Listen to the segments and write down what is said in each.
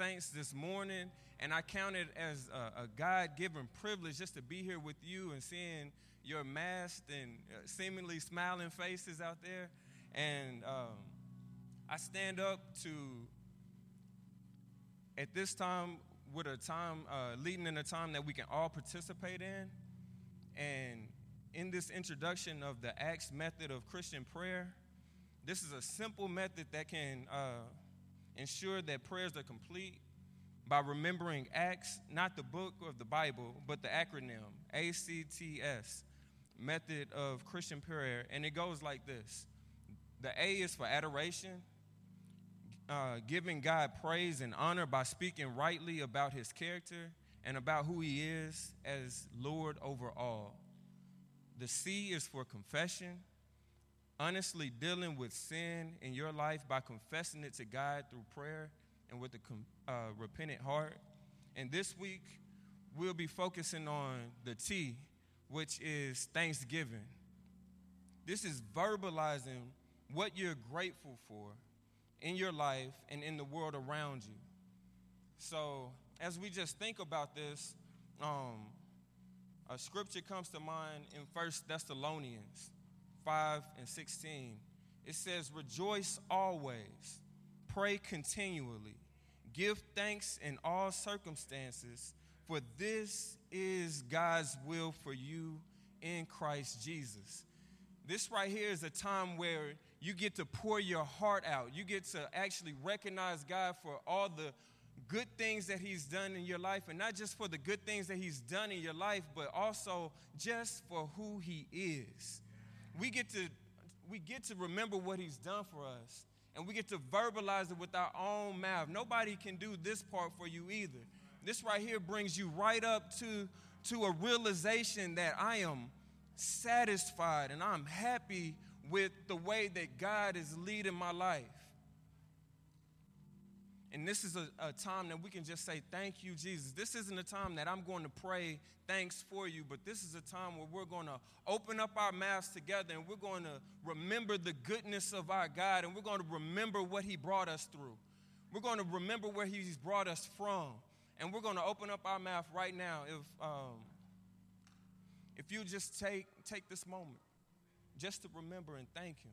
saints this morning, and I count it as a, a God given privilege just to be here with you and seeing your masked and uh, seemingly smiling faces out there. And um, I stand up to, at this time, with a time, uh, leading in a time that we can all participate in. And in this introduction of the Acts method of Christian prayer, this is a simple method that can uh, ensure that prayers are complete by remembering Acts, not the book of the Bible, but the acronym ACTS, method of Christian prayer. And it goes like this The A is for adoration, uh, giving God praise and honor by speaking rightly about his character and about who he is as Lord over all. The C is for confession, honestly dealing with sin in your life by confessing it to God through prayer and with a uh, repentant heart. And this week, we'll be focusing on the T, which is thanksgiving. This is verbalizing what you're grateful for in your life and in the world around you. So, as we just think about this, um, a scripture comes to mind in First Thessalonians 5 and 16. It says, Rejoice always, pray continually, give thanks in all circumstances, for this is God's will for you in Christ Jesus. This right here is a time where you get to pour your heart out. You get to actually recognize God for all the good things that He's done in your life, and not just for the good things that He's done in your life, but also just for who He is. We get to we get to remember what He's done for us, and we get to verbalize it with our own mouth. Nobody can do this part for you either. This right here brings you right up to to a realization that I am satisfied and I'm happy with the way that God is leading my life. And this is a, a, time that we can just say, Thank you, Jesus. This isn't a time that I'm going to pray thanks for you, but this is a time where we're going to open up our mouths together and we're going to remember the goodness of our God and we're going to remember what He brought us through. We're going to remember where He's brought us from. And we're going to open up our mouth right now. If, um, if you just take, take this moment just to remember and thank Him.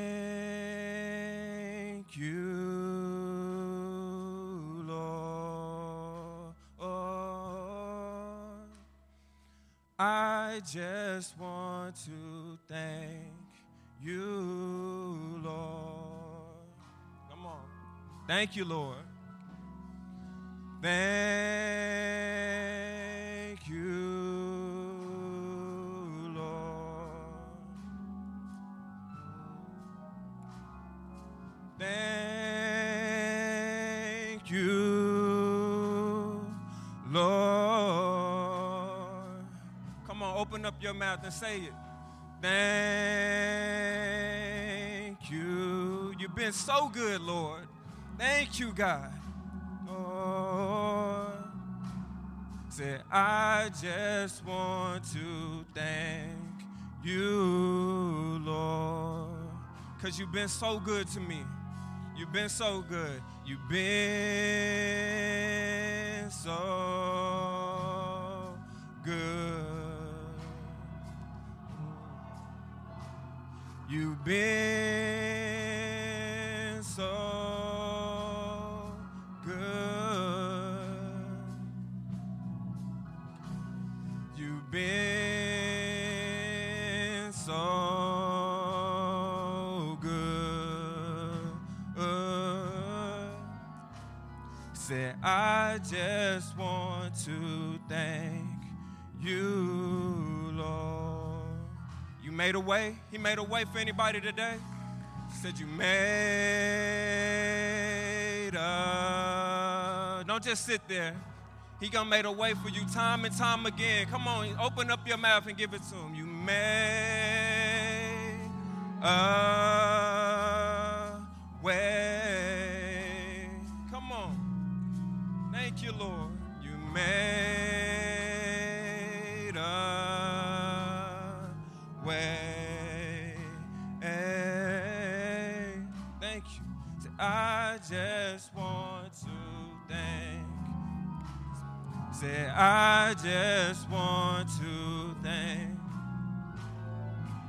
just want to thank you, Lord. Come on. Thank you, Lord. Thank your mouth and say it. Thank you. You've been so good, Lord. Thank you, God. Lord. Say, I just want to thank you, Lord. Because you've been so good to me. You've been so good. You've been so just want to thank you, Lord. You made a way. He made a way for anybody today. He said, You made a. Don't just sit there. He gonna make a way for you time and time again. Come on, open up your mouth and give it to him. You made a way. Thank you, Lord. You made a way. Thank you. I just want to thank. Say, I just want to thank.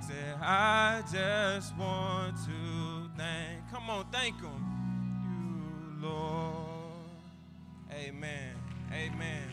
Say, I just want to thank. Come on, thank Him. You, Lord. Amen.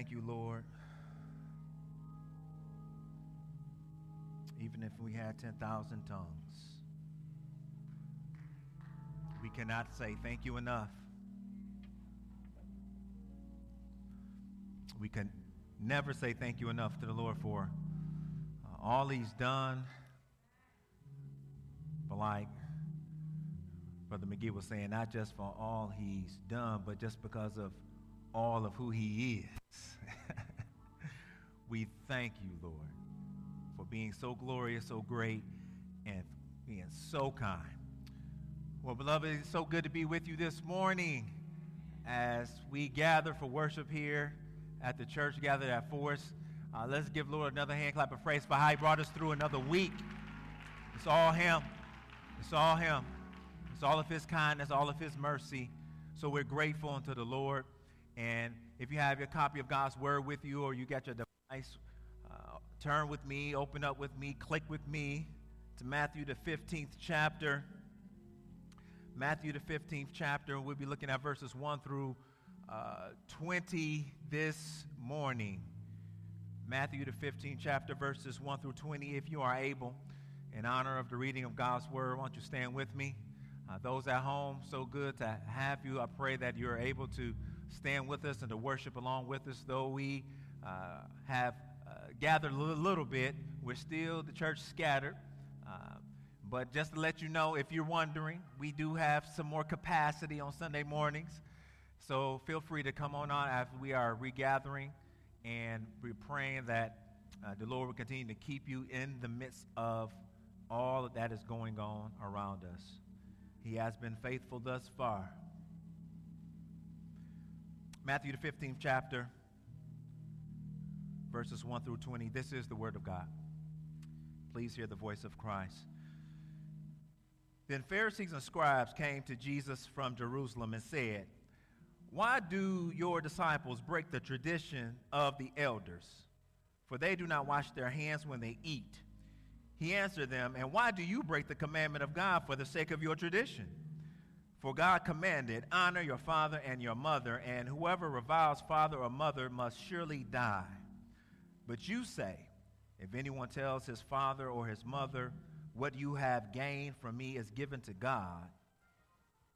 Thank you, Lord. Even if we had 10,000 tongues, we cannot say thank you enough. We can never say thank you enough to the Lord for uh, all He's done. But like Brother McGee was saying, not just for all he's done, but just because of all of who he is. We thank you, Lord, for being so glorious, so great, and being so kind. Well, beloved, it's so good to be with you this morning as we gather for worship here at the church, gathered at Forest. Uh, let's give Lord another hand clap of praise for how he brought us through another week. It's all him. It's all him. It's all of his kindness, all of his mercy. So we're grateful unto the Lord. And if you have your copy of God's Word with you or you got your device, uh, turn with me, open up with me, click with me to Matthew, the 15th chapter. Matthew, the 15th chapter. We'll be looking at verses 1 through uh, 20 this morning. Matthew, the 15th chapter, verses 1 through 20. If you are able, in honor of the reading of God's Word, why don't you stand with me? Uh, those at home, so good to have you. I pray that you're able to stand with us and to worship along with us. Though we uh, have uh, gathered a little, little, bit, we're still the church scattered. Uh, but just to let you know, if you're wondering, we do have some more capacity on Sunday mornings. So feel free to come on on after we are regathering, and we're praying that uh, the Lord will continue to keep you in the midst of all that is going on around us. He has been faithful thus far. Matthew, the 15th chapter, verses 1 through 20. This is the Word of God. Please hear the voice of Christ. Then Pharisees and scribes came to Jesus from Jerusalem and said, Why do your disciples break the tradition of the elders? For they do not wash their hands when they eat. He answered them, And why do you break the commandment of God for the sake of your tradition? For God commanded, Honor your father and your mother, and whoever reviles father or mother must surely die. But you say, If anyone tells his father or his mother, What you have gained from me is given to God,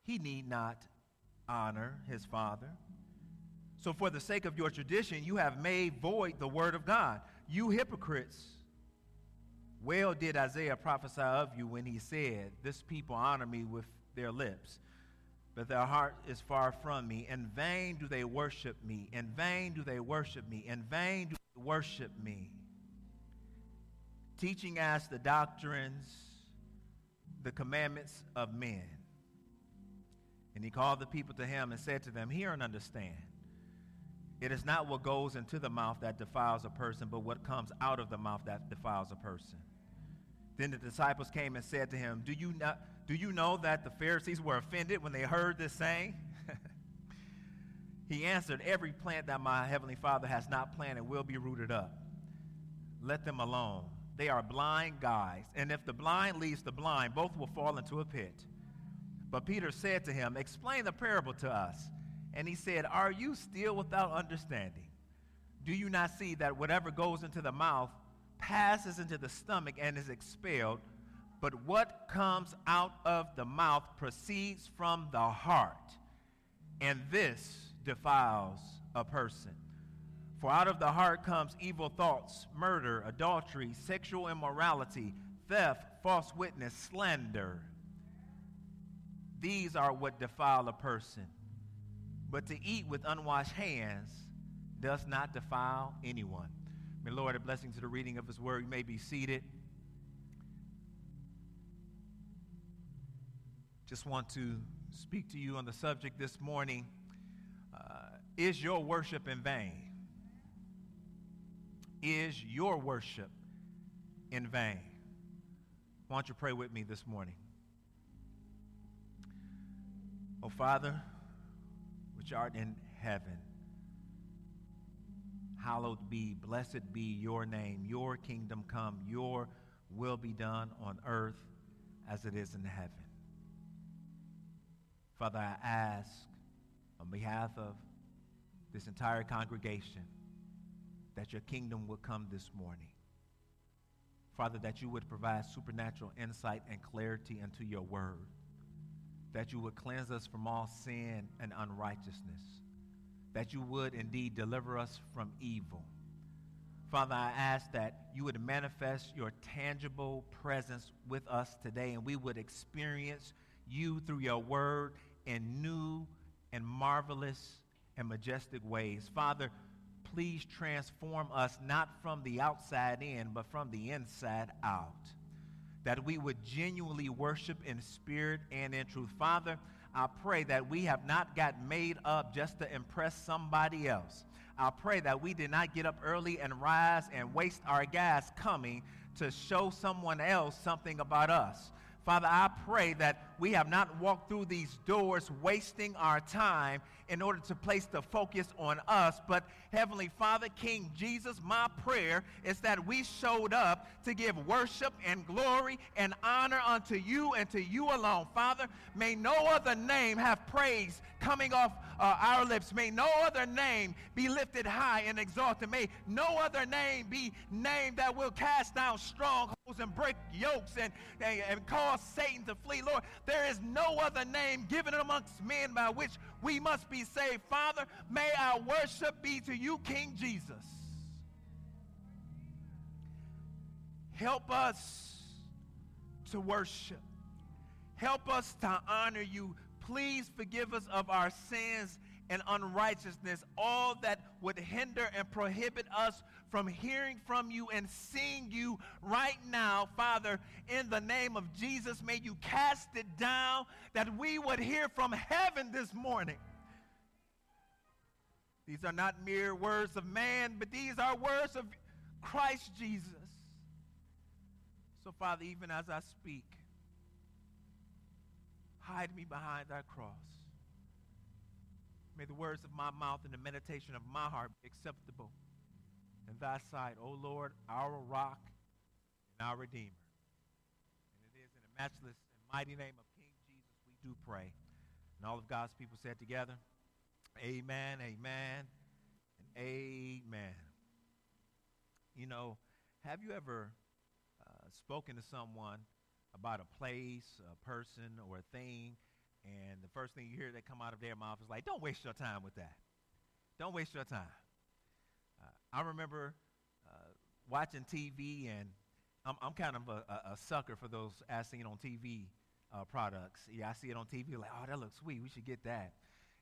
he need not honor his father. So, for the sake of your tradition, you have made void the word of God. You hypocrites! Well did Isaiah prophesy of you when he said, This people honor me with their lips, but their heart is far from me. In vain do they worship me. In vain do they worship me. In vain do they worship me. Teaching as the doctrines, the commandments of men. And he called the people to him and said to them, Hear and understand. It is not what goes into the mouth that defiles a person, but what comes out of the mouth that defiles a person. Then the disciples came and said to him, Do you, not, do you know that the Pharisees were offended when they heard this saying? he answered, Every plant that my heavenly Father has not planted will be rooted up. Let them alone. They are blind guides, and if the blind leads the blind, both will fall into a pit. But Peter said to him, Explain the parable to us. And he said, Are you still without understanding? Do you not see that whatever goes into the mouth passes into the stomach and is expelled? But what comes out of the mouth proceeds from the heart, and this defiles a person. For out of the heart comes evil thoughts, murder, adultery, sexual immorality, theft, false witness, slander. These are what defile a person. But to eat with unwashed hands does not defile anyone. May Lord, a blessing to the reading of his word. You may be seated. Just want to speak to you on the subject this morning. Uh, is your worship in vain? Is your worship in vain? Why don't you pray with me this morning? Oh, Father, which art in heaven, hallowed be, blessed be your name. Your kingdom come, your will be done on earth as it is in heaven. Father, I ask on behalf of this entire congregation that your kingdom would come this morning. Father, that you would provide supernatural insight and clarity into your word, that you would cleanse us from all sin and unrighteousness, that you would indeed deliver us from evil. Father, I ask that you would manifest your tangible presence with us today and we would experience you through your word in new and marvelous and majestic ways. Father, please transform us not from the outside in, but from the inside out. That we would genuinely worship in spirit and in truth. Father, I pray that we have not got made up just to impress somebody else. I pray that we did not get up early and rise and waste our gas coming to show someone else something about us. Father, I pray that we have not walked through these doors wasting our time in order to place the focus on us. But Heavenly Father, King Jesus, my prayer is that we showed up to give worship and glory and honor unto you and to you alone. Father, may no other name have praise coming off uh, our lips. May no other name be lifted high and exalted. May no other name be named that will cast down strongholds and break yokes and, and, and cause Satan to flee. Lord, there is no other name given amongst men by which we must be saved. Father, may our worship be to you, King Jesus. Help us to worship. Help us to honor you. Please forgive us of our sins and unrighteousness, all that would hinder and prohibit us from hearing from you and seeing you right now, Father, in the name of Jesus. May you cast it down that we would hear from heaven this morning. These are not mere words of man, but these are words of Christ Jesus. So, Father, even as I speak, hide me behind thy cross. May the words of my mouth and the meditation of my heart be acceptable in thy sight, O Lord, our rock and our redeemer. And it is in the matchless and mighty name of King Jesus we do pray. And all of God's people said together, Amen, amen, and amen. You know, have you ever uh, spoken to someone about a place, a person, or a thing, and the first thing you hear that come out of their mouth is like, don't waste your time with that. Don't waste your time. Uh, I remember uh, watching TV, and I'm, I'm kind of a, a, sucker for those as seen on TV uh, products. Yeah, I see it on TV, like, oh, that looks sweet. We should get that.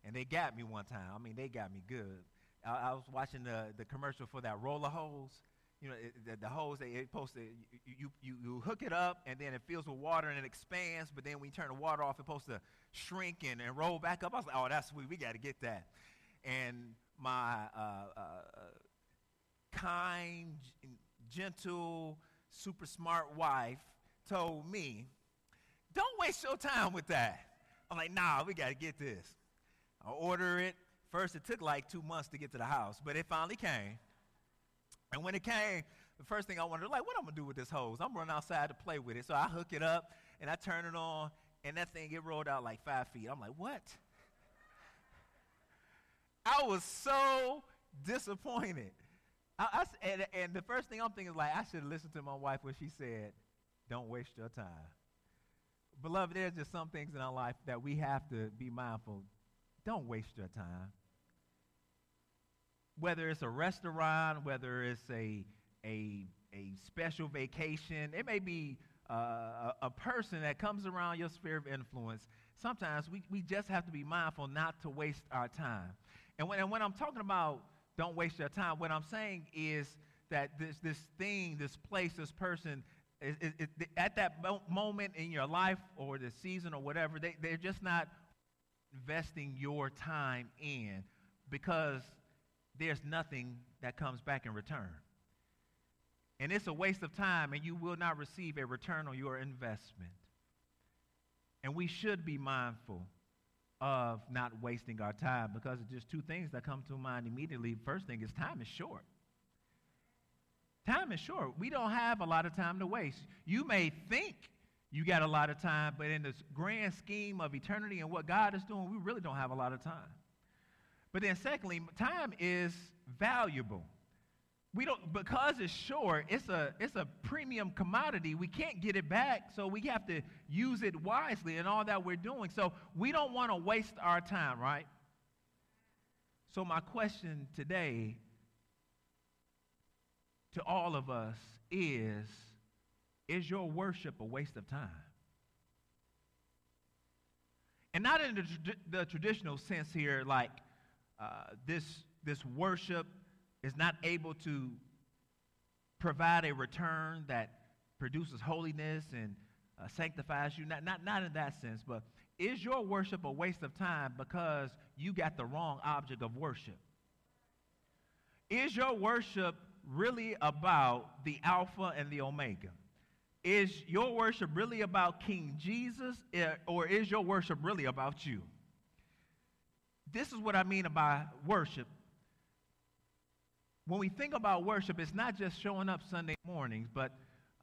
And they got me one time. I mean, they got me good. I, I was watching the, the commercial for that roller hose you know, it, the, the, hose, they, it supposed to, you, you, you hook it up and then it fills with water and it expands, but then when you turn the water off, it's supposed to shrink and, and roll back up. I was like, oh, that's sweet. We got to get that. And my uh, uh, kind, gentle, super smart wife told me, don't waste your time with that. I'm like, nah, we got to get this. I order it. First, it took like two months to get to the house, but it finally came. And when it came, the first thing I wanted, like, what I'm gonna do with this hose? I'm running outside to play with it. So I hook it up and I turn it on, and that thing, it rolled out like five feet. I'm like, what? I was so disappointed. I, I, and, and the first thing I'm thinking is like, I should have listened to my wife when she said, don't waste your time. Beloved, there's just some things in our life that we have to be mindful. Don't waste your time. Whether it's a restaurant, whether it's a, a, a special vacation, it may be uh, a, a person that comes around your sphere of influence. Sometimes we, we just have to be mindful not to waste our time. And when, and when I'm talking about don't waste your time, what I'm saying is that this, this thing, this place, this person, is, is, is, at that moment in your life or the season or whatever, they, they're just not investing your time in because there's nothing that comes back in return. And it's a waste of time, and you will not receive a return on your investment. And we should be mindful of not wasting our time because just two things that come to mind immediately. First thing is time is short. Time is short. We don't have a lot of time to waste. You may think you got a lot of time, but in this grand scheme of eternity and what God is doing, we really don't have a lot of time. But then, secondly, time is valuable. We don't because it's short it's a it's a premium commodity. We can't get it back so we have to use it wisely in all that we're doing. So we don't want to waste our time right? So my question today to all of us is is your worship a waste of time? And not in the, the traditional sense here like uh, this this worship is not able to provide a return that produces holiness and uh, sanctifies you, not, not, not in that sense, but is your worship a waste of time because you got the wrong object of worship? Is your worship really about the Alpha and the Omega? Is your worship really about King Jesus, eh, or is your worship really about you? This is what I mean by worship when we think about worship, it's not just showing up Sunday mornings, but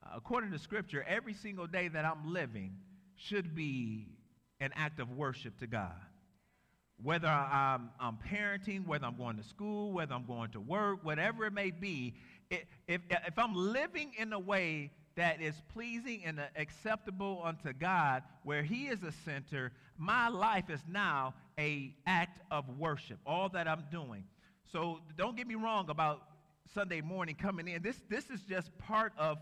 uh, according to Scripture, every single day that I'm living should be an act of worship to God. Whether I'm, I'm parenting, whether I'm going to school, whether I'm going to work, whatever it may be, if, if I'm living in a way that is pleasing and acceptable unto God, where He is a center, my life is now a act of worship. All that I'm doing. So don't get me wrong about Sunday morning coming in. This, this is just part of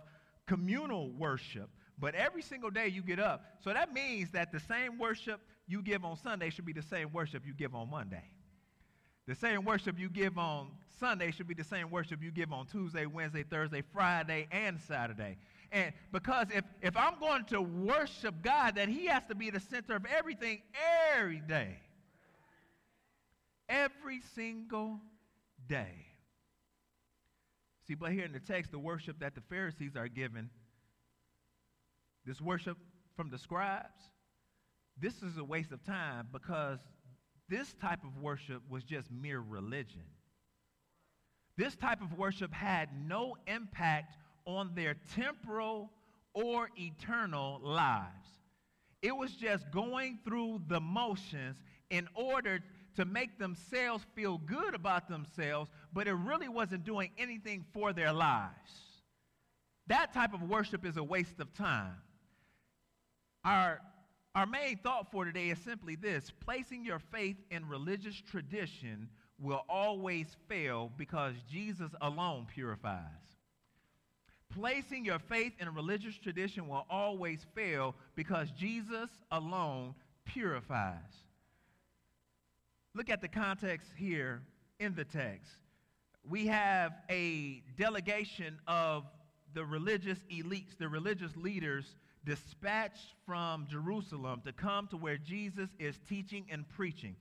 communal worship. But every single day you get up. So that means that the same worship you give on Sunday should be the same worship you give on Monday. The same worship you give on Sunday should be the same worship you give on Tuesday, Wednesday, Thursday, Friday, and Saturday. And because if, if I'm going to worship God, then He has to be the center of everything every day. Every single day. See, but here in the text, the worship that the Pharisees are given, this worship from the scribes, this is a waste of time because this type of worship was just mere religion. This type of worship had no impact on their temporal or eternal lives. It was just going through the motions in order to make themselves feel good about themselves, but it really wasn't doing anything for their lives. That type of worship is a waste of time. Our, our main thought for today is simply this placing your faith in religious tradition will always fail because Jesus alone purifies. Placing your faith in religious tradition will always fail because Jesus alone purifies. Look at the context here in the text. We have a delegation of the religious elites, the religious leaders, dispatched from Jerusalem to come to where Jesus is teaching and preaching.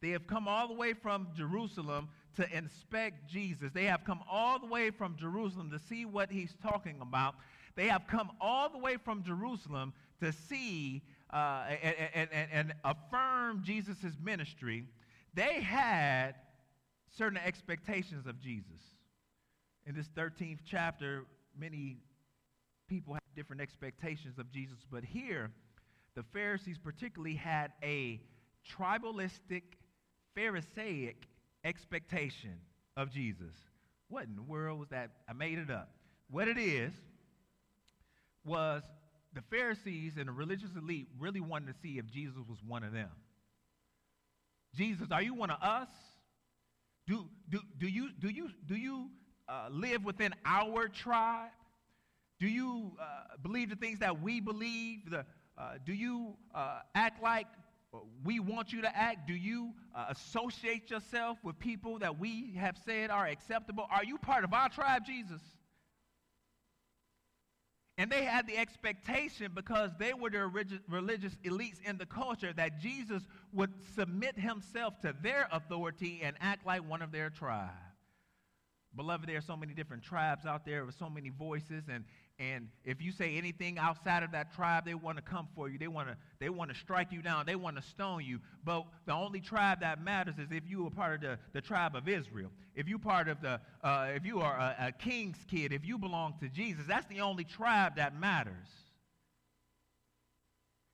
They have come all the way from Jerusalem to inspect Jesus. They have come all the way from Jerusalem to see what he's talking about. They have come all the way from Jerusalem to see uh, and, and, and, affirm Jesus' ministry they had certain expectations of Jesus. In this 13th chapter, many people have different expectations of Jesus, but here, the Pharisees particularly had a tribalistic, Pharisaic expectation of Jesus. What in the world was that? I made it up. What it is was the Pharisees and the religious elite really wanted to see if Jesus was one of them. Jesus, are you one of us? Do, do, do you, do you, do you uh, live within our tribe? Do you uh, believe the things that we believe? The, uh, do you uh, act like we want you to act? Do you uh, associate yourself with people that we have said are acceptable? Are you part of our tribe, Jesus? And they had the expectation because they were the religious elites in the culture that Jesus would submit himself to their authority and act like one of their tribe. Beloved, there are so many different tribes out there with so many voices, and, and if you say anything outside of that tribe, they want to come for you. They want to they want to strike you down. They want to stone you. But the only tribe that matters is if you are part of the, the tribe of Israel. If you part of the uh, if you are a, a king's kid, if you belong to Jesus, that's the only tribe that matters.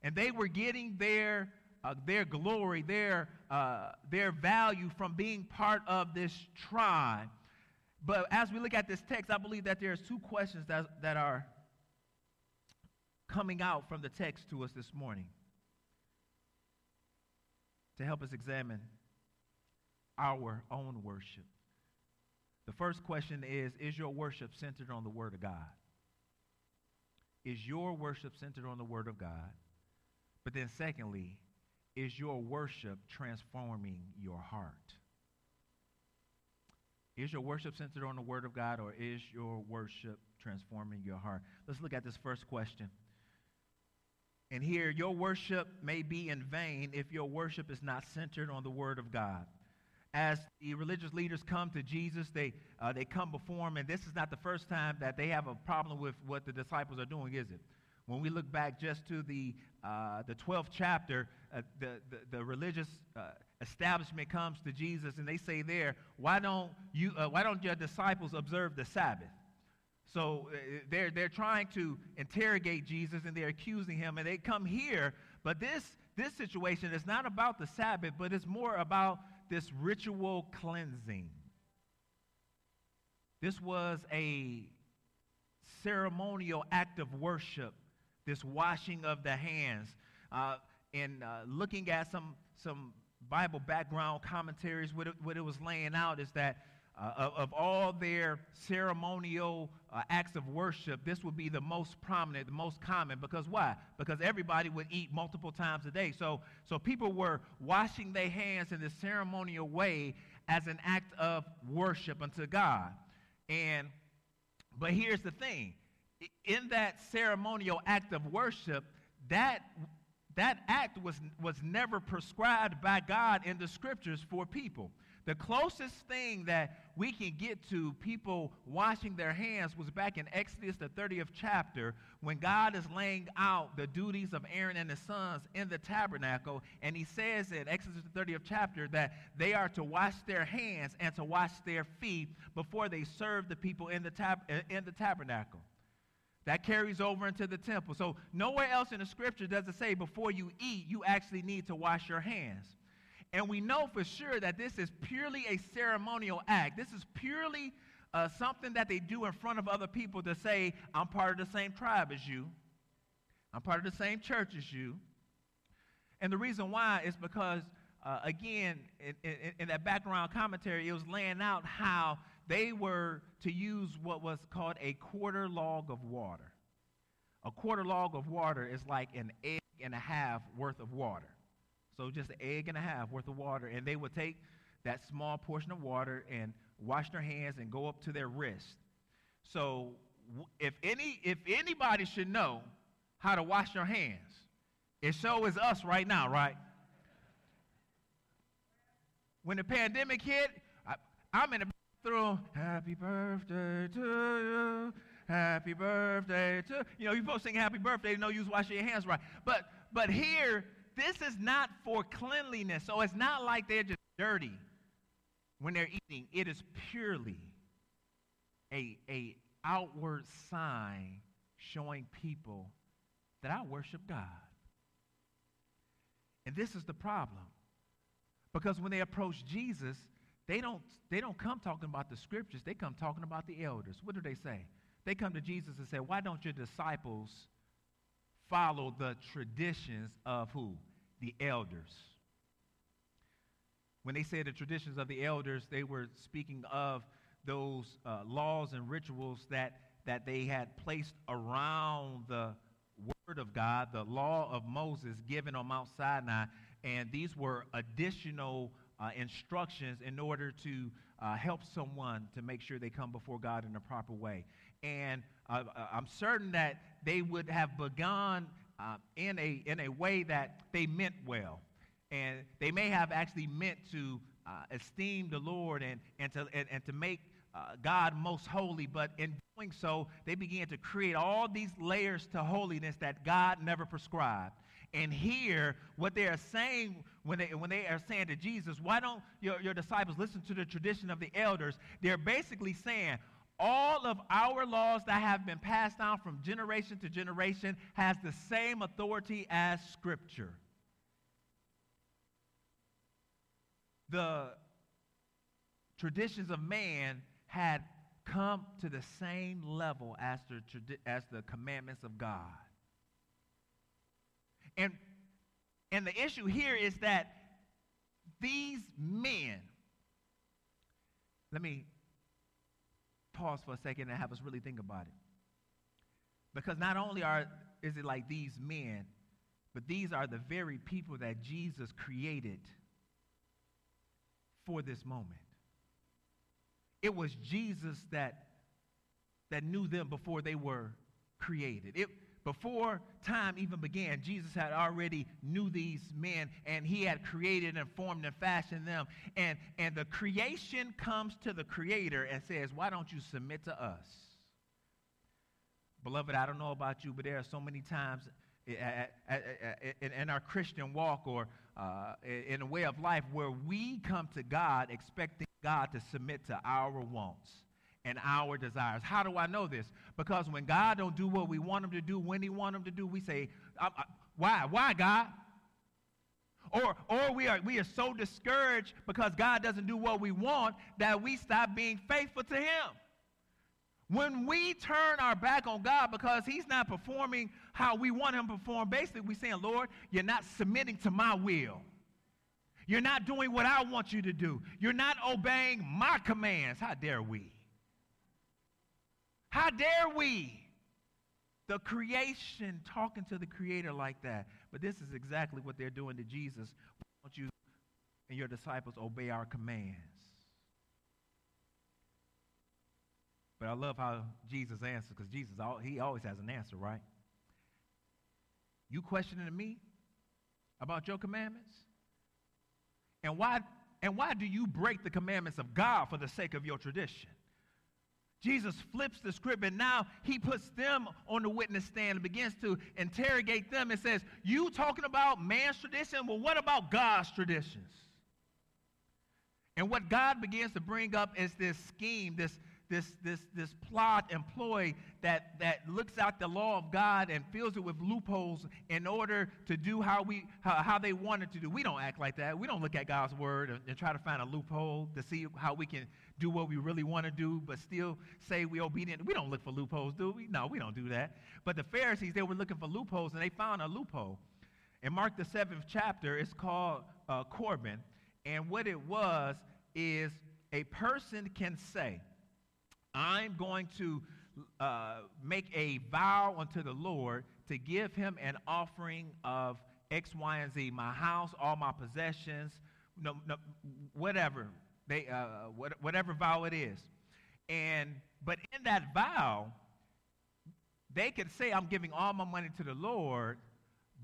And they were getting their uh, their glory, their uh, their value from being part of this tribe. But as we look at this text, I believe that there's two questions that, that are coming out from the text to us this morning to help us examine our own worship. The first question is Is your worship centered on the Word of God? Is your worship centered on the Word of God? But then, secondly, is your worship transforming your heart? Is your worship centered on the Word of God or is your worship transforming your heart? Let's look at this first question. And here, your worship may be in vain if your worship is not centered on the Word of God. As the religious leaders come to Jesus, they, uh, they come before him, and this is not the first time that they have a problem with what the disciples are doing, is it? When we look back just to the, uh, the 12th chapter, uh, the, the, the, religious uh, establishment comes to Jesus and they say there, why don't, you, uh, why don't your disciples observe the Sabbath? So uh, they're, they're trying to interrogate Jesus and they're accusing him and they come here, but this, this situation is not about the Sabbath, but it's more about this ritual cleansing. This was a ceremonial act of worship, this washing of the hands. Uh, and uh, looking at some, some Bible background commentaries, what it, what it was laying out is that uh, of, of, all their ceremonial uh, acts of worship, this would be the most prominent, the most common. Because why? Because everybody would eat multiple times a day. So, so people were washing their hands in this ceremonial way as an act of worship unto God. And but here's the thing: in that ceremonial act of worship, that that act was, was never prescribed by God in the scriptures for people. The closest thing that we can get to people washing their hands was back in Exodus, the 30th chapter, when God is laying out the duties of Aaron and his sons in the tabernacle. And he says in Exodus, the 30th chapter, that they are to wash their hands and to wash their feet before they serve the people in the, tab- in the tabernacle. That carries over into the temple. So nowhere else in the scripture does it say before you eat, you actually need to wash your hands. And we know for sure that this is purely a ceremonial act. This is purely uh, something that they do in front of other people to say, I'm part of the same tribe as you. I'm part of the same church as you. And the reason why is because, uh, again, in, in, in that background commentary, it was laying out how they were to use what was called a quarter log of water. A quarter log of water is like an egg and a half worth of water. So just an egg and a half worth of water. And they would take that small portion of water and wash their hands and go up to their wrist. So if any if anybody should know how to wash your hands, it so is us right now, right? When the pandemic hit, I, I'm in the happy birthday to you. Happy birthday to you know you both sing happy birthday, you know you wash your hands right. But but here, this is not for cleanliness. So it's not like they're just dirty when they're eating. It is purely a, a outward sign showing people that I worship God. And this is the problem. Because when they approach Jesus, they don't, they don't come talking about the scriptures, they come talking about the elders. What do they say? They come to Jesus and say, Why don't your disciples follow the traditions of who? The elders. When they say the traditions of the elders, they were speaking of those uh, laws and rituals that, that they had placed around the Word of God, the law of Moses given on Mount Sinai, and these were additional uh, instructions in order to uh, help someone to make sure they come before God in a proper way. And uh, uh I'm certain that they would have begun uh, in, a, in a way that they meant well. And they may have actually meant to uh, esteem the Lord and, and, to, and, and to make God most holy, but in doing so, they began to create all these layers to holiness that God never prescribed and hear what they are saying when they, when they are saying to Jesus, why don't your, your disciples listen to the tradition of the elders? They're basically saying, all of our laws that have been passed down from generation to generation has the same authority as Scripture. The traditions of man had come to the same level as the, as the commandments of God. And, and the issue here is that these men, let me pause for a second and have us really think about it. Because not only are, is it like these men, but these are the very people that Jesus created for this moment. It was Jesus that, that knew them before they were created. It, before time even began, Jesus had already knew these men and he had created and formed and fashioned them. And, and the creation comes to the creator and says, Why don't you submit to us? Beloved, I don't know about you, but there are so many times in our Christian walk or uh, in a way of life where we come to God expecting God to submit to our wants and our desires. How do I know this? Because when God don't do what we want him to do, when he want him to do, we say, I, I, why? Why, God? Or, or we, are, we are so discouraged because God doesn't do what we want that we stop being faithful to him. When we turn our back on God because he's not performing how we want him to perform, basically we're saying, Lord, you're not submitting to my will. You're not doing what I want you to do. You're not obeying my commands. How dare we? How dare we? The creation talking to the Creator like that. But this is exactly what they're doing to Jesus. Why don't you and your disciples obey our commands? But I love how Jesus answers because Jesus, he always has an answer, right? You questioning me about your commandments? And why, and why do you break the commandments of God for the sake of your tradition? Jesus flips the script and now he puts them on the witness stand and begins to interrogate them and says, You talking about man's tradition? Well, what about God's traditions? And what God begins to bring up is this scheme, this, this, this, this plot employed that, that looks at the law of God and fills it with loopholes in order to do how, we, how, how they wanted to do. We don't act like that. We don't look at God's word and, and try to find a loophole to see how we can do what we really want to do, but still say we're obedient. We don't look for loopholes, do we? No, we don't do that. But the Pharisees, they were looking for loopholes and they found a loophole. In Mark the seventh chapter, it's called uh, Corban. And what it was is a person can say, I'm going to uh, make a vow unto the Lord to give him an offering of X, Y, and Z, my house, all my possessions, no, no, whatever, they, uh, what, whatever vow it is. And, but in that vow, they could say, I'm giving all my money to the Lord,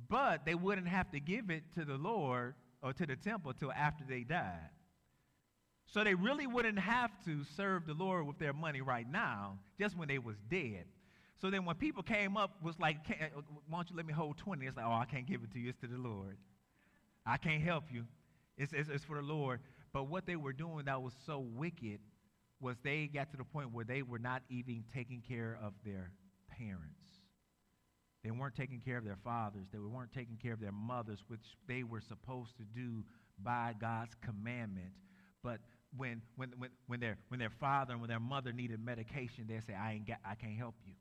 but they wouldn't have to give it to the Lord or to the temple till after they died. So they really wouldn't have to serve the Lord with their money right now, just when they was dead. So then when people came up, was like, uh, why don't you let me hold 20? It's like, oh, I can't give it to you. It's to the Lord. I can't help you. It's, it's, it's for the Lord. But what they were doing that was so wicked was they got to the point where they were not even taking care of their parents. They weren't taking care of their fathers. They weren't taking care of their mothers, which they were supposed to do by God's commandment. But when, when, when, when, their, when their father and when their mother needed medication, they say, I, ain't got, I can't help you.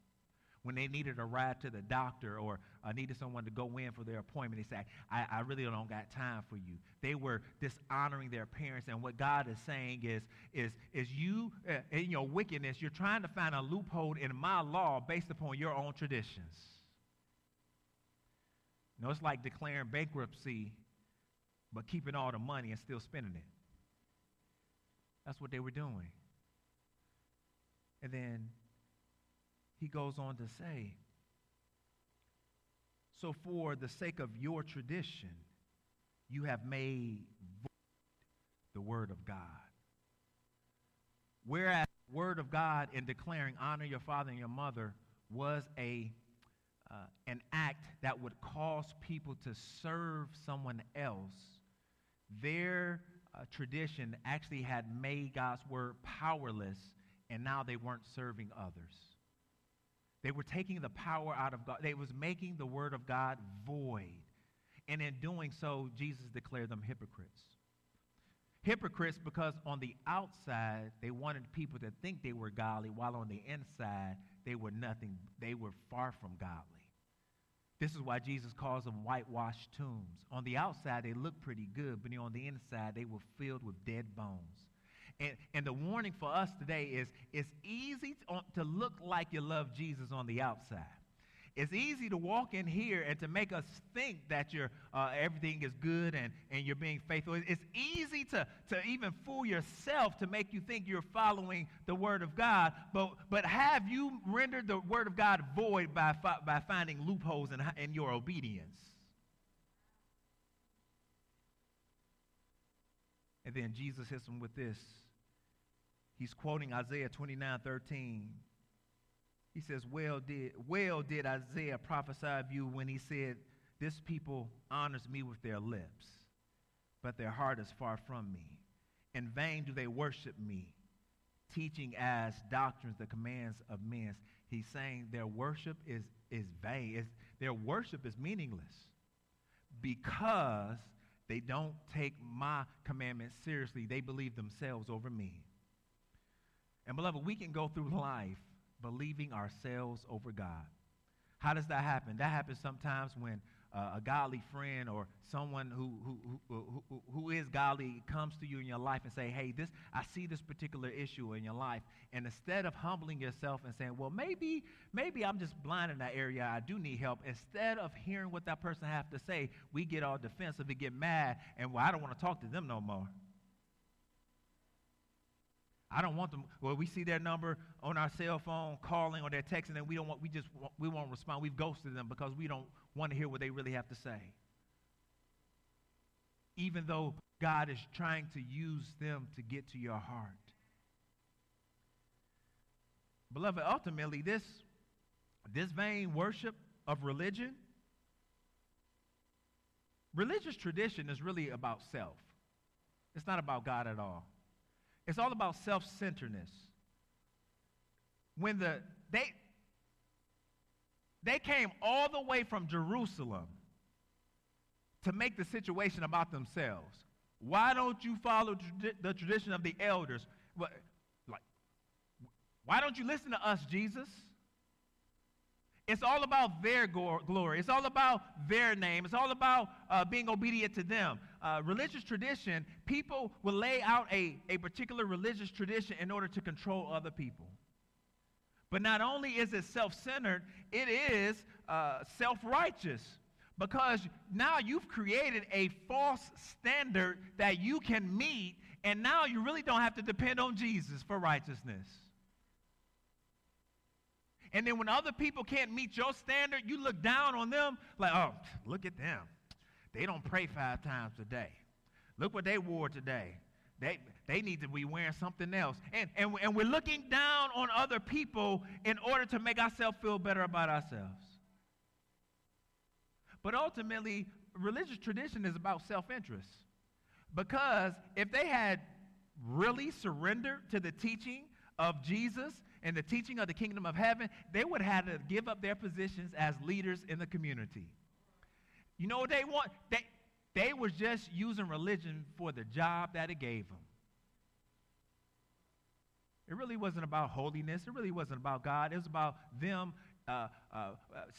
When they needed a ride to the doctor or uh, needed someone to go in for their appointment, they say, I, I really don't got time for you. They were dishonoring their parents. And what God is saying is, is, is you, uh, in your wickedness, you're trying to find a loophole in my law based upon your own traditions. You know, it's like declaring bankruptcy, but keeping all the money and still spending it. That's what they were doing. And then he goes on to say, So for the sake of your tradition, you have made void the word of God. Whereas the word of God in declaring honor your father and your mother was a uh, an act that would cause people to serve someone else, their uh, tradition actually had made God's word powerless, and now they weren't serving others. They were taking the power out of God. They was making the word of God void. And in doing so, Jesus declared them hypocrites. Hypocrites because on the outside, they wanted people to think they were godly, while on the inside, they were nothing. They were far from godly. This is why Jesus calls them whitewashed tombs. On the outside, they look pretty good, but on the inside, they were filled with dead bones. And, and the warning for us today is it's easy to, to look like you love Jesus on the outside. It's easy to walk in here and to make us think that you're, uh, everything is good and, and you're being faithful. It's easy to, to even fool yourself to make you think you're following the Word of God. But, but have you rendered the Word of God void by, by finding loopholes in, in your obedience? And then Jesus hits them with this. He's quoting Isaiah 29 13. He says, well did, well did Isaiah prophesy of you when he said, This people honors me with their lips, but their heart is far from me. In vain do they worship me, teaching as doctrines the commands of men. He's saying their worship is, is vain. It's, their worship is meaningless because they don't take my commandments seriously. They believe themselves over me. And beloved, we can go through life believing ourselves over God. How does that happen? That happens sometimes when uh, a godly friend or someone who, who, who, who, who is godly comes to you in your life and say, hey, this, I see this particular issue in your life. And instead of humbling yourself and saying, well, maybe, maybe I'm just blind in that area, I do need help, instead of hearing what that person has to say, we get all defensive and get mad, and well, I don't want to talk to them no more. I don't want them. Well, we see their number on our cell phone calling or they're texting, and we don't want. We just we won't respond. We've ghosted them because we don't want to hear what they really have to say. Even though God is trying to use them to get to your heart. Beloved, ultimately, this, this vain worship of religion, religious tradition is really about self. It's not about God at all. It's all about self centeredness. When the, they, they came all the way from Jerusalem to make the situation about themselves. Why don't you follow the tradition of the elders? Like, why don't you listen to us, Jesus? It's all about their glory. It's all about their name. It's all about uh, being obedient to them. Uh, religious tradition, people will lay out a, a particular religious tradition in order to control other people. But not only is it self centered, it is uh, self righteous. Because now you've created a false standard that you can meet, and now you really don't have to depend on Jesus for righteousness. And then when other people can't meet your standard, you look down on them like, oh, look at them. They don't pray five times a day. Look what they wore today. They, they need to be wearing something else. And, and, and we're looking down on other people in order to make ourselves feel better about ourselves. But ultimately, religious tradition is about self interest. Because if they had really surrendered to the teaching of Jesus and the teaching of the kingdom of heaven, they would have to give up their positions as leaders in the community. You know what they want? They, they was just using religion for the job that it gave them. It really wasn't about holiness. It really wasn't about God. It was about them uh, uh, uh,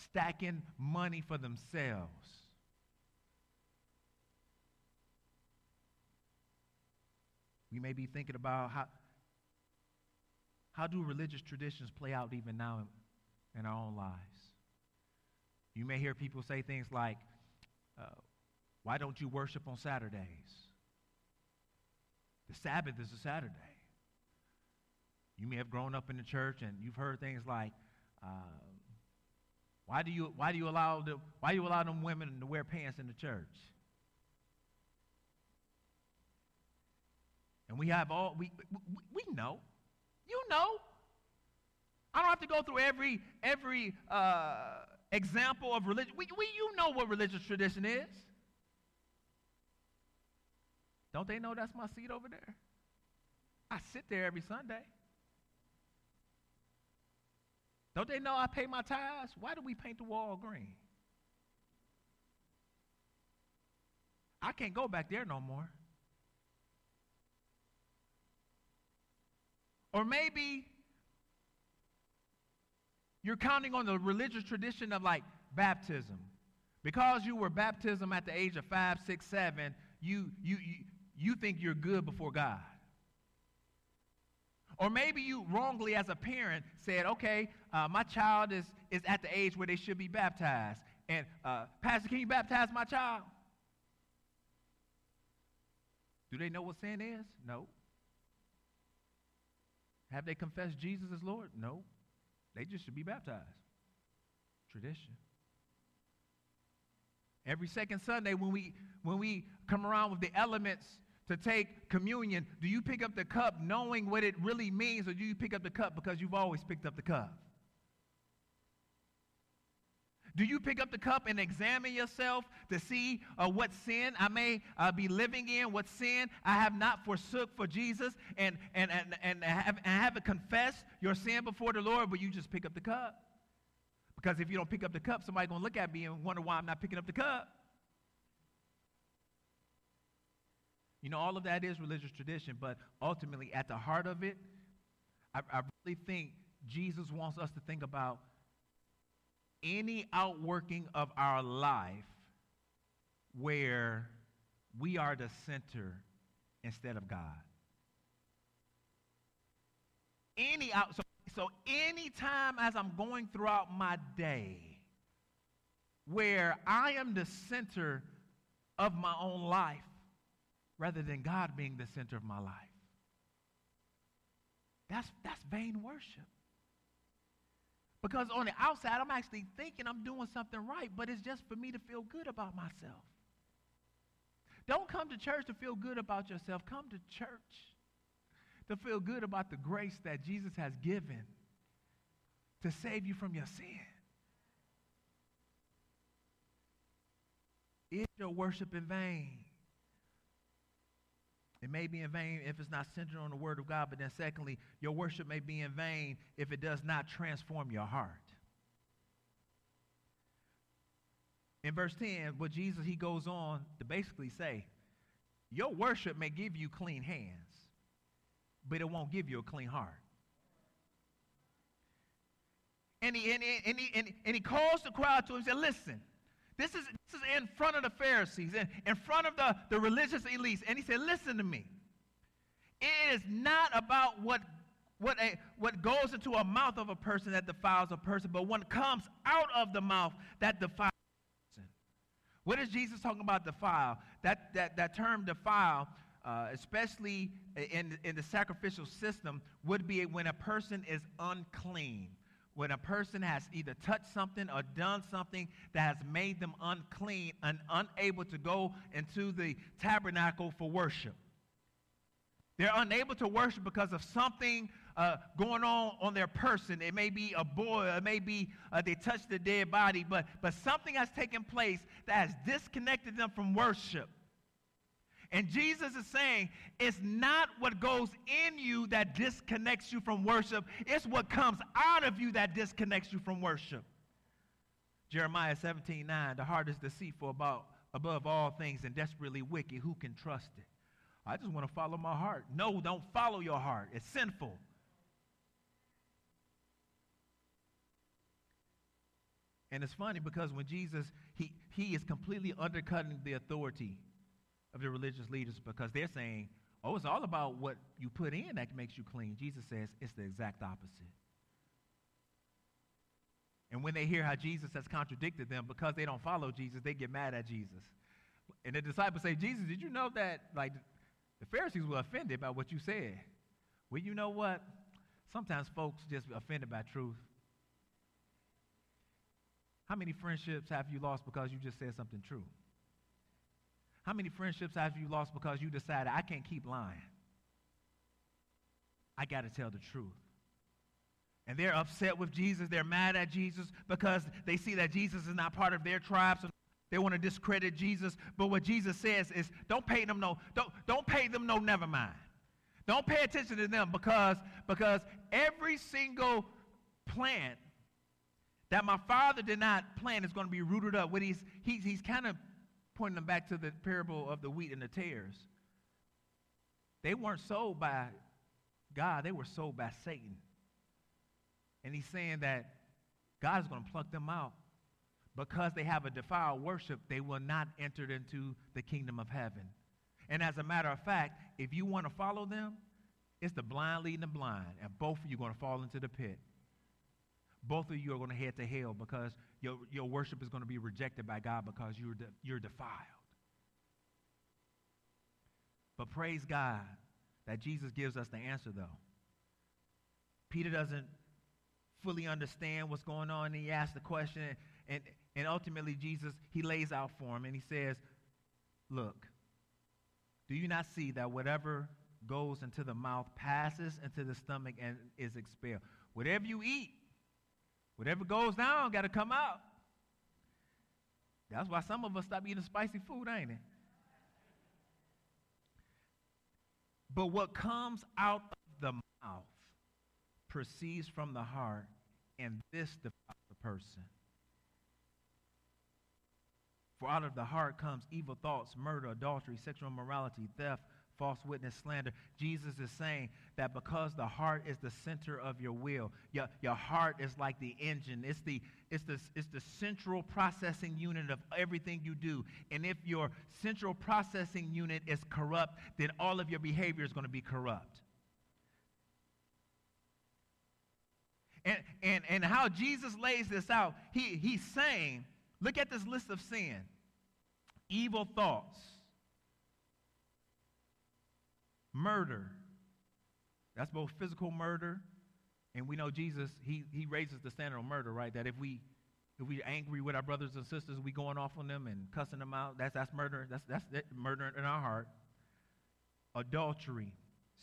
stacking money for themselves. We may be thinking about how, how do religious traditions play out even now in, our own lives? You may hear people say things like, uh, why don't you worship on Saturdays? The Sabbath is a Saturday. You may have grown up in the church and you've heard things like, uh, why do you why do you allow the why you allow them women to wear pants in the church? And we have all we we, we know, you know. I don't have to go through every every uh, example of religion. We, we you know what religious tradition is. Don't they know that's my seat over there? I sit there every Sunday. Don't they know I pay my tithes? Why do we paint the wall green? I can't go back there no more. Or maybe you're counting on the religious tradition of like baptism. Because you were baptism at the age of five, six, seven, you, you, you, you think you're good before God. Or maybe you wrongly, as a parent, said, okay, uh, my child is, is at the age where they should be baptized. And, uh, Pastor, can you baptize my child? Do they know what sin is? No. Have they confessed Jesus as Lord? No. They just should be baptized. Tradition. Every second Sunday when we when we come around with the elements to take communion, do you pick up the cup knowing what it really means, or do you pick up the cup because you've always picked up the cup? Do you pick up the cup and examine yourself to see uh, what sin I may uh, be living in, what sin I have not forsook for Jesus, and, and, and, and, have, and haven't confessed your sin before the Lord, but you just pick up the cup? Because if you don't pick up the cup, somebody's going to look at me and wonder why I'm not picking up the cup. You know, all of that is religious tradition, but ultimately, at the heart of it, I, I really think Jesus wants us to think about any outworking of our life where we are the center instead of God. Any out so, so anytime as I'm going throughout my day where I am the center of my own life rather than God being the center of my life. That's that's vain worship. Because on the outside, I'm actually thinking I'm doing something right, but it's just for me to feel good about myself. Don't come to church to feel good about yourself. Come to church to feel good about the grace that Jesus has given to save you from your sin. Is your worship in vain? It may be in vain if it's not centered on the Word of God, but then, secondly, your worship may be in vain if it does not transform your heart. In verse 10, what Jesus he goes on to basically say, Your worship may give you clean hands, but it won't give you a clean heart. And he, and, he, and, he, and, he, calls the crowd to him and said, Listen, this is, this is in front of the Pharisees, in, in front of the, the religious elites. And he said, Listen to me. It is not about what, what, a, what goes into a mouth of a person that defiles a person, but what comes out of the mouth that defiles a person. What is Jesus talking about defile? That, that, that term defile, uh, especially in, in the sacrificial system, would be when a person is unclean when a person has either touched something or done something that has made them unclean and unable to go into the tabernacle for worship. They're unable to worship because of something uh, going on on their person. It may be a boy, it may be uh, they touched the dead body, but, but something has taken place that has disconnected them from worship. And Jesus is saying it's not what goes in you that disconnects you from worship, it's what comes out of you that disconnects you from worship. Jeremiah 17 9, the heart is deceitful about, above all things and desperately wicked. Who can trust it? I just want to follow my heart. No, don't follow your heart. It's sinful. And it's funny because when Jesus, he, he is completely undercutting the authority of the religious leaders because they're saying, oh, it's all about what you put in that makes you clean. Jesus says it's the exact opposite. And when they hear how Jesus has contradicted them because they don't follow Jesus, they get mad at Jesus. And the disciples say, Jesus, did you know that like the Pharisees were offended by what you said? Well, you know what? Sometimes folks just offended by truth. How many friendships have you lost because you just said something true? How many friendships have you lost because you decided, I can't keep lying? I got to tell the truth. And they're upset with Jesus. They're mad at Jesus because they see that Jesus is not part of their tribe. So they want to discredit Jesus. But what Jesus says is don't pay them no, don't, don't pay them no never mind. Don't pay attention to them because, because every single plant that my father did not plant is going to be rooted up. What he's, he's, he's kind of pointing them back to the parable of the wheat and the tares. They weren't sold by God, they were sold by Satan. And he's saying that God is going to pluck them out. Because they have a defiled worship, they will not enter into the kingdom of heaven. And as a matter of fact, if you want to follow them, it's the blind leading the blind, and both of you are going to fall into the pit. Both of you are going to head to hell because your, your worship is going to be rejected by God because you're, de- you're defiled. But praise God that Jesus gives us the answer, though. Peter doesn't fully understand what's going on. He asks the question, and, and ultimately, Jesus, he lays out for him and he says, Look, do you not see that whatever goes into the mouth passes into the stomach and is expelled? Whatever you eat, whatever goes down, got to come out. That's why some of us stop eating spicy food, ain't it? But what comes out of the mouth proceeds from the heart, and this defiles the person. For out of the heart comes evil thoughts, murder, adultery, sexual immorality, theft, false witness, slander. Jesus is saying that because the heart is the center of your will, your, your heart is like the engine. It's the, it's, the, it's the central processing unit of everything you do. And if your central processing unit is corrupt, then all of your behavior is going to be corrupt. And, and, and how Jesus lays this out, he, he's saying, look at this list of sin evil thoughts, murder. That's both physical murder, and we know Jesus, he, he raises the standard on murder, right? That if we if we're angry with our brothers and sisters, we going off on them and cussing them out, that's that's murder. That's that's that murder in our heart. Adultery,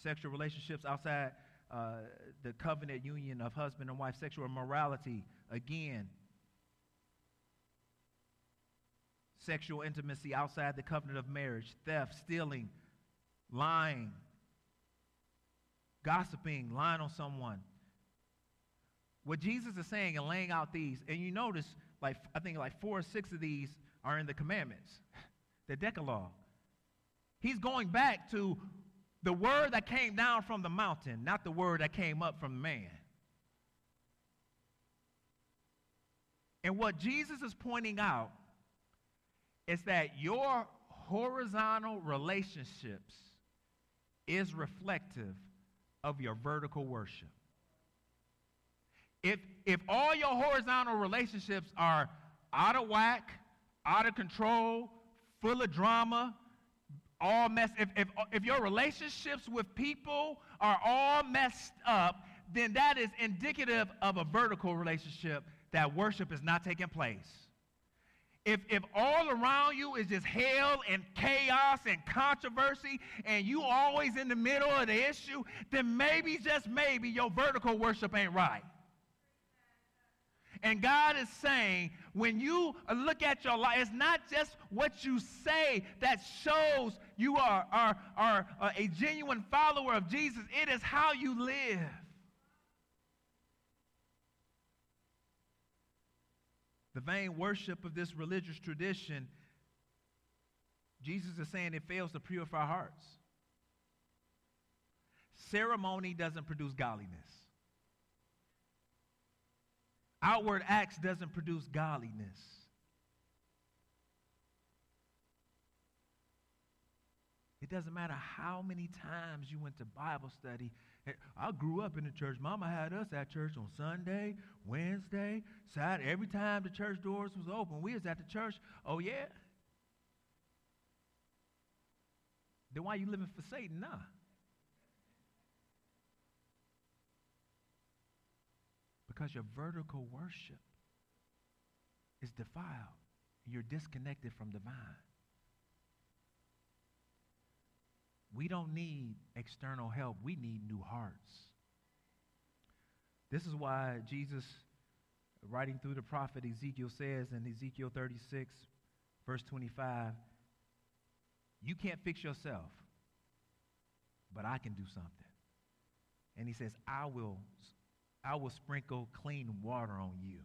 sexual relationships outside uh, the covenant union of husband and wife, sexual immorality, again, sexual intimacy outside the covenant of marriage, theft, stealing, lying, gossiping, lying on someone. What Jesus is saying and laying out these, and you notice, like I think like four or six of these are in the commandments, the Decalogue. He's going back to the word that came down from the mountain, not the word that came up from man. And what Jesus is pointing out is that your horizontal relationships is reflective of your vertical worship. If, if all your horizontal relationships are out of whack, out of control, full of drama, all messed, if, if, if your relationships with people are all messed up, then that is indicative of a vertical relationship that worship is not taking place. If, if all around you is just hell and chaos and controversy and you always in the middle of the issue, then maybe, just maybe, your vertical worship ain't right. And God is saying, when you look at your life, it's not just what you say that shows you are, are, are a genuine follower of Jesus, it is how you live. The vain worship of this religious tradition, Jesus is saying it fails to purify hearts. Ceremony doesn't produce godliness. Outward acts doesn't produce godliness. It doesn't matter how many times you went to Bible study. I grew up in the church. Mama had us at church on Sunday, Wednesday, Saturday. Every time the church doors was open, we was at the church. Oh yeah. Then why you living for Satan now? Because your vertical worship is defiled. You're disconnected from divine. We don't need external help. We need new hearts. This is why Jesus, writing through the prophet Ezekiel, says in Ezekiel 36, verse 25, You can't fix yourself, but I can do something. And he says, I will I will sprinkle clean water on you,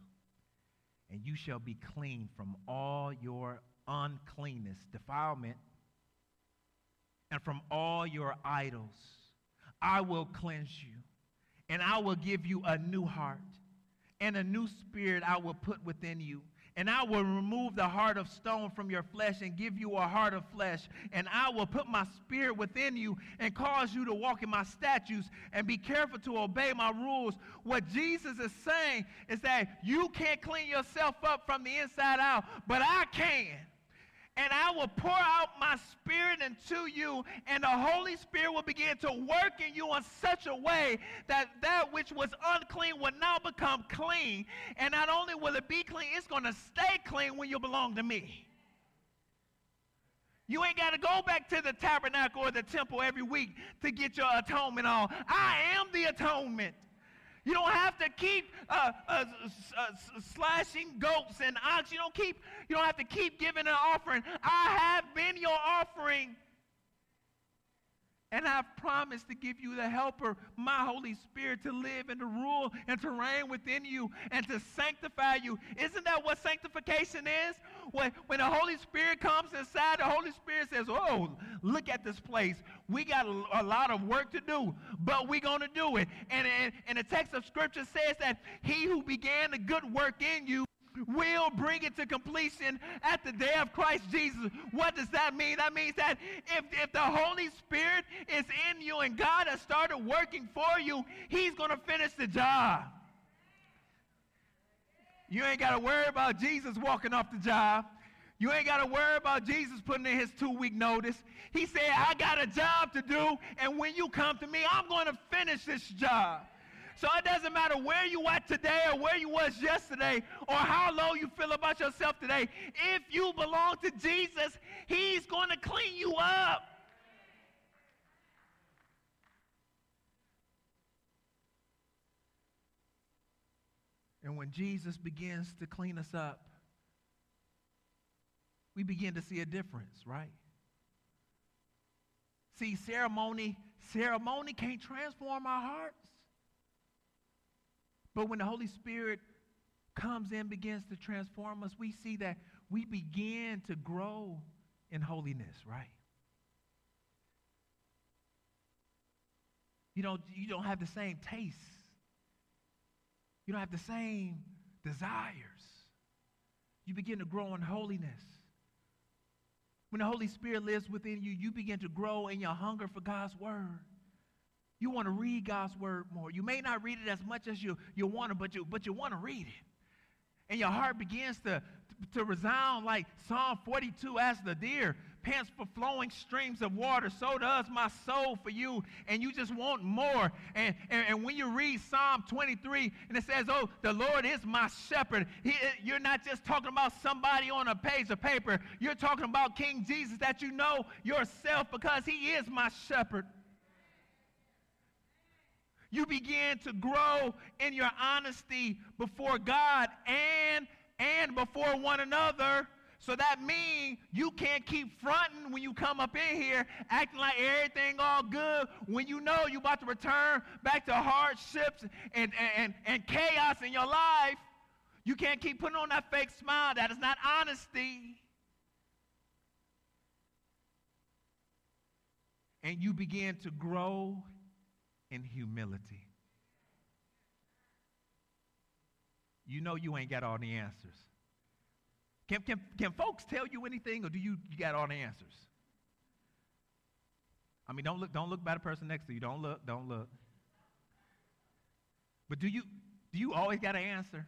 and you shall be clean from all your uncleanness, defilement, and from all your idols. I will cleanse you, and I will give you a new heart, and a new spirit I will put within you and I will remove the heart of stone from your flesh and give you a heart of flesh. And I will put my spirit within you and cause you to walk in my statutes and be careful to obey my rules. What Jesus is saying is that you can't clean yourself up from the inside out, but I can and I will pour out my spirit into you, and the Holy Spirit will begin to work in you in such a way that that which was unclean will now become clean. And not only will it be clean, it's going to stay clean when you belong to me. You ain't got to go back to the tabernacle or the temple every week to get your atonement on. I am the atonement. You don't have to keep uh, uh, uh, slashing goats and ox. You don't keep. You don't have to keep giving an offering. I have been your offering. And I've promised to give you the helper, my Holy Spirit, to live and to rule and to reign within you and to sanctify you. Isn't that what sanctification is? When, when the Holy Spirit comes inside, the Holy Spirit says, Oh, look at this place. We got a, a lot of work to do, but we're going to do it. And, and, and the text of Scripture says that he who began the good work in you will bring it to completion at the day of Christ Jesus. What does that mean? That means that if, if the Holy Spirit is in you and God has started working for you, He's going to finish the job. You ain't got to worry about Jesus walking off the job. You ain't got to worry about Jesus putting in his two week notice. He said, I got a job to do, and when you come to me, I'm going to finish this job. So it doesn't matter where you at today or where you was yesterday or how low you feel about yourself today. If you belong to Jesus, he's going to clean you up. And when Jesus begins to clean us up, we begin to see a difference, right? See, ceremony, ceremony can't transform our hearts. But when the Holy Spirit comes in, begins to transform us, we see that we begin to grow in holiness, right? You don't, you don't have the same tastes. You don't have the same desires. You begin to grow in holiness. When the Holy Spirit lives within you, you begin to grow in your hunger for God's word. You want to read God's word more. You may not read it as much as you, you want to, but you, but you want to read it. And your heart begins to, to resound like Psalm 42 as the deer pants for flowing streams of water. So does my soul for you. And you just want more. And, and, and when you read Psalm 23 and it says, Oh, the Lord is my shepherd, he, eh, you're not just talking about somebody on a page of paper. You're talking about King Jesus that you know yourself because he is my shepherd. You begin to grow in your honesty before God and and before one another. So that means you can't keep fronting when you come up in here, acting like everything all good, when you know you're about to return back to hardships and, and, and chaos in your life. You can't keep putting on that fake smile. That is not honesty. And you begin to grow in humility. You know you ain't got all the answers. Can, can, can folks tell you anything, or do you, you got all the answers? I mean, don't look, don't look by the person next to you. Don't look, don't look. But do you, do you always got an answer?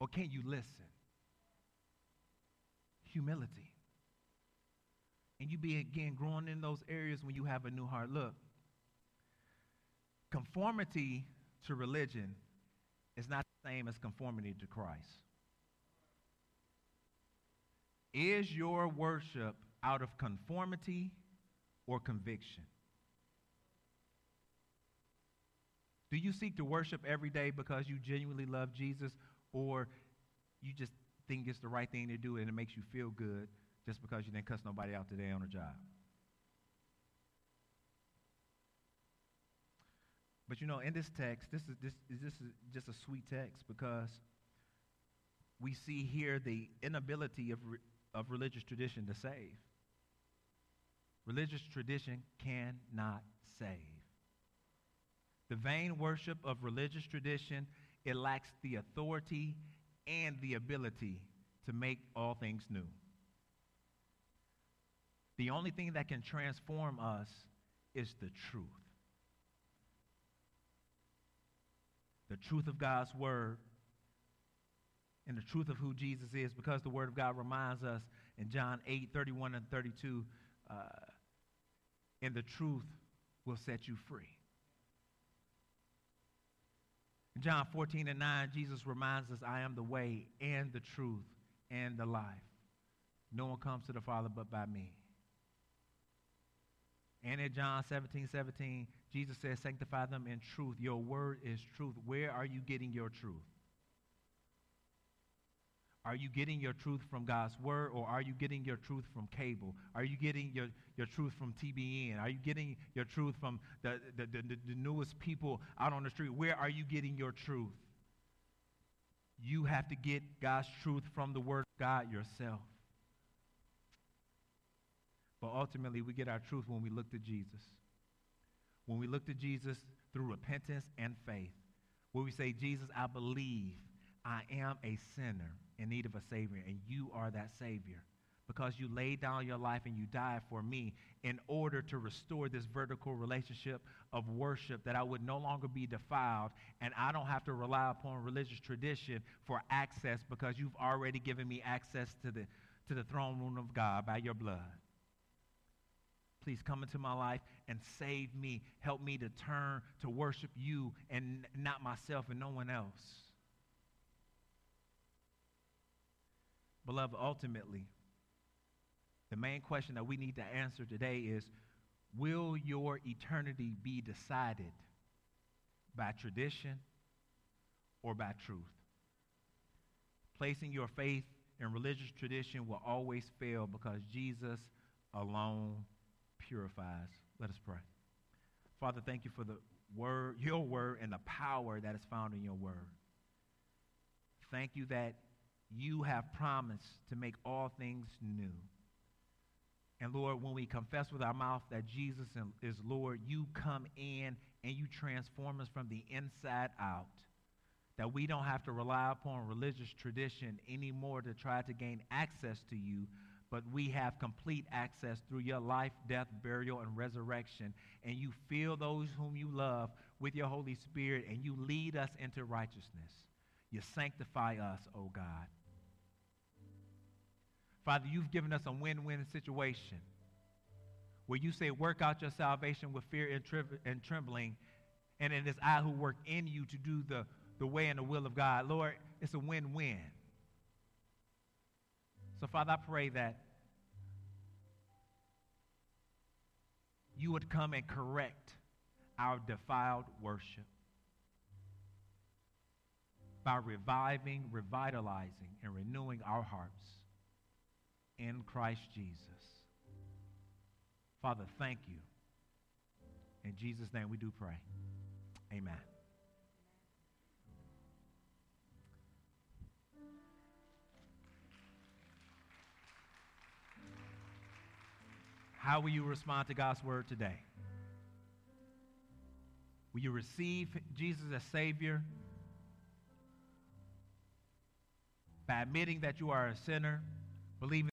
Or can you listen? Humility. And you begin growing in those areas when you have a new heart. Look, conformity to religion is not the same as conformity to Christ. Is your worship out of conformity or conviction? Do you seek to worship every day because you genuinely love Jesus or you just think it's the right thing to do and it makes you feel good just because you didn't cuss nobody out today on a job? But you know, in this text, this is, this, this is just a sweet text because we see here the inability of, re, of religious tradition to save. Religious tradition cannot save. The vain worship of religious tradition, it lacks the authority and the ability to make all things new. The only thing that can transform us is the truth. the truth of God's word and the truth of who Jesus is because the word of God reminds us in John 8 31 and 32 uh, and the truth will set you free. In John 14 and 9, Jesus reminds us, I am the way and the truth and the life. No one comes to the Father but by me. And in John 17, 17, Jesus says, Sanctify them in truth. Your word is truth. Where are you getting your truth? Are you getting your truth from God's word or are you getting your truth from cable? Are you getting your, your truth from TBN? Are you getting your truth from the, the, the, the newest people out on the street? Where are you getting your truth? You have to get God's truth from the word of God yourself. But ultimately, we get our truth when we look to Jesus. When we look to Jesus through repentance and faith, where we say, Jesus, I believe I am a sinner in need of a Savior, and you are that Savior because you laid down your life and you died for me in order to restore this vertical relationship of worship that I would no longer be defiled and I don't have to rely upon religious tradition for access because you've already given me access to the, to the throne room of God by your blood. Please come into my life and save me. Help me to turn to worship you and not myself and no one else. Beloved, ultimately, the main question that we need to answer today is Will your eternity be decided by tradition or by truth? Placing your faith in religious tradition will always fail because Jesus alone purifies. Let us pray. Father, thank you for the word, your word, and the power that is found in your word. Thank you that you have promised to make all things new. And Lord, when we confess with our mouth that Jesus is Lord, you come in and you transform us from the inside out. That we don't have to rely upon religious tradition anymore to try to gain access to you, but we have complete access through your life, death, burial, and resurrection. And you fill those whom you love with your Holy Spirit, and you lead us into righteousness. You sanctify us, O oh God. Father, you've given us a win win situation where you say, Work out your salvation with fear and, tri- and trembling, and it is I who work in you to do the, the way and the will of God. Lord, it's a win win. So, Father, I pray that you would come and correct our defiled worship by reviving, revitalizing, and renewing our hearts in Christ Jesus. Father, thank you. In Jesus' name we do pray. Amen. How will you respond to God's word today? Will you receive Jesus as Savior by admitting that you are a sinner, believing?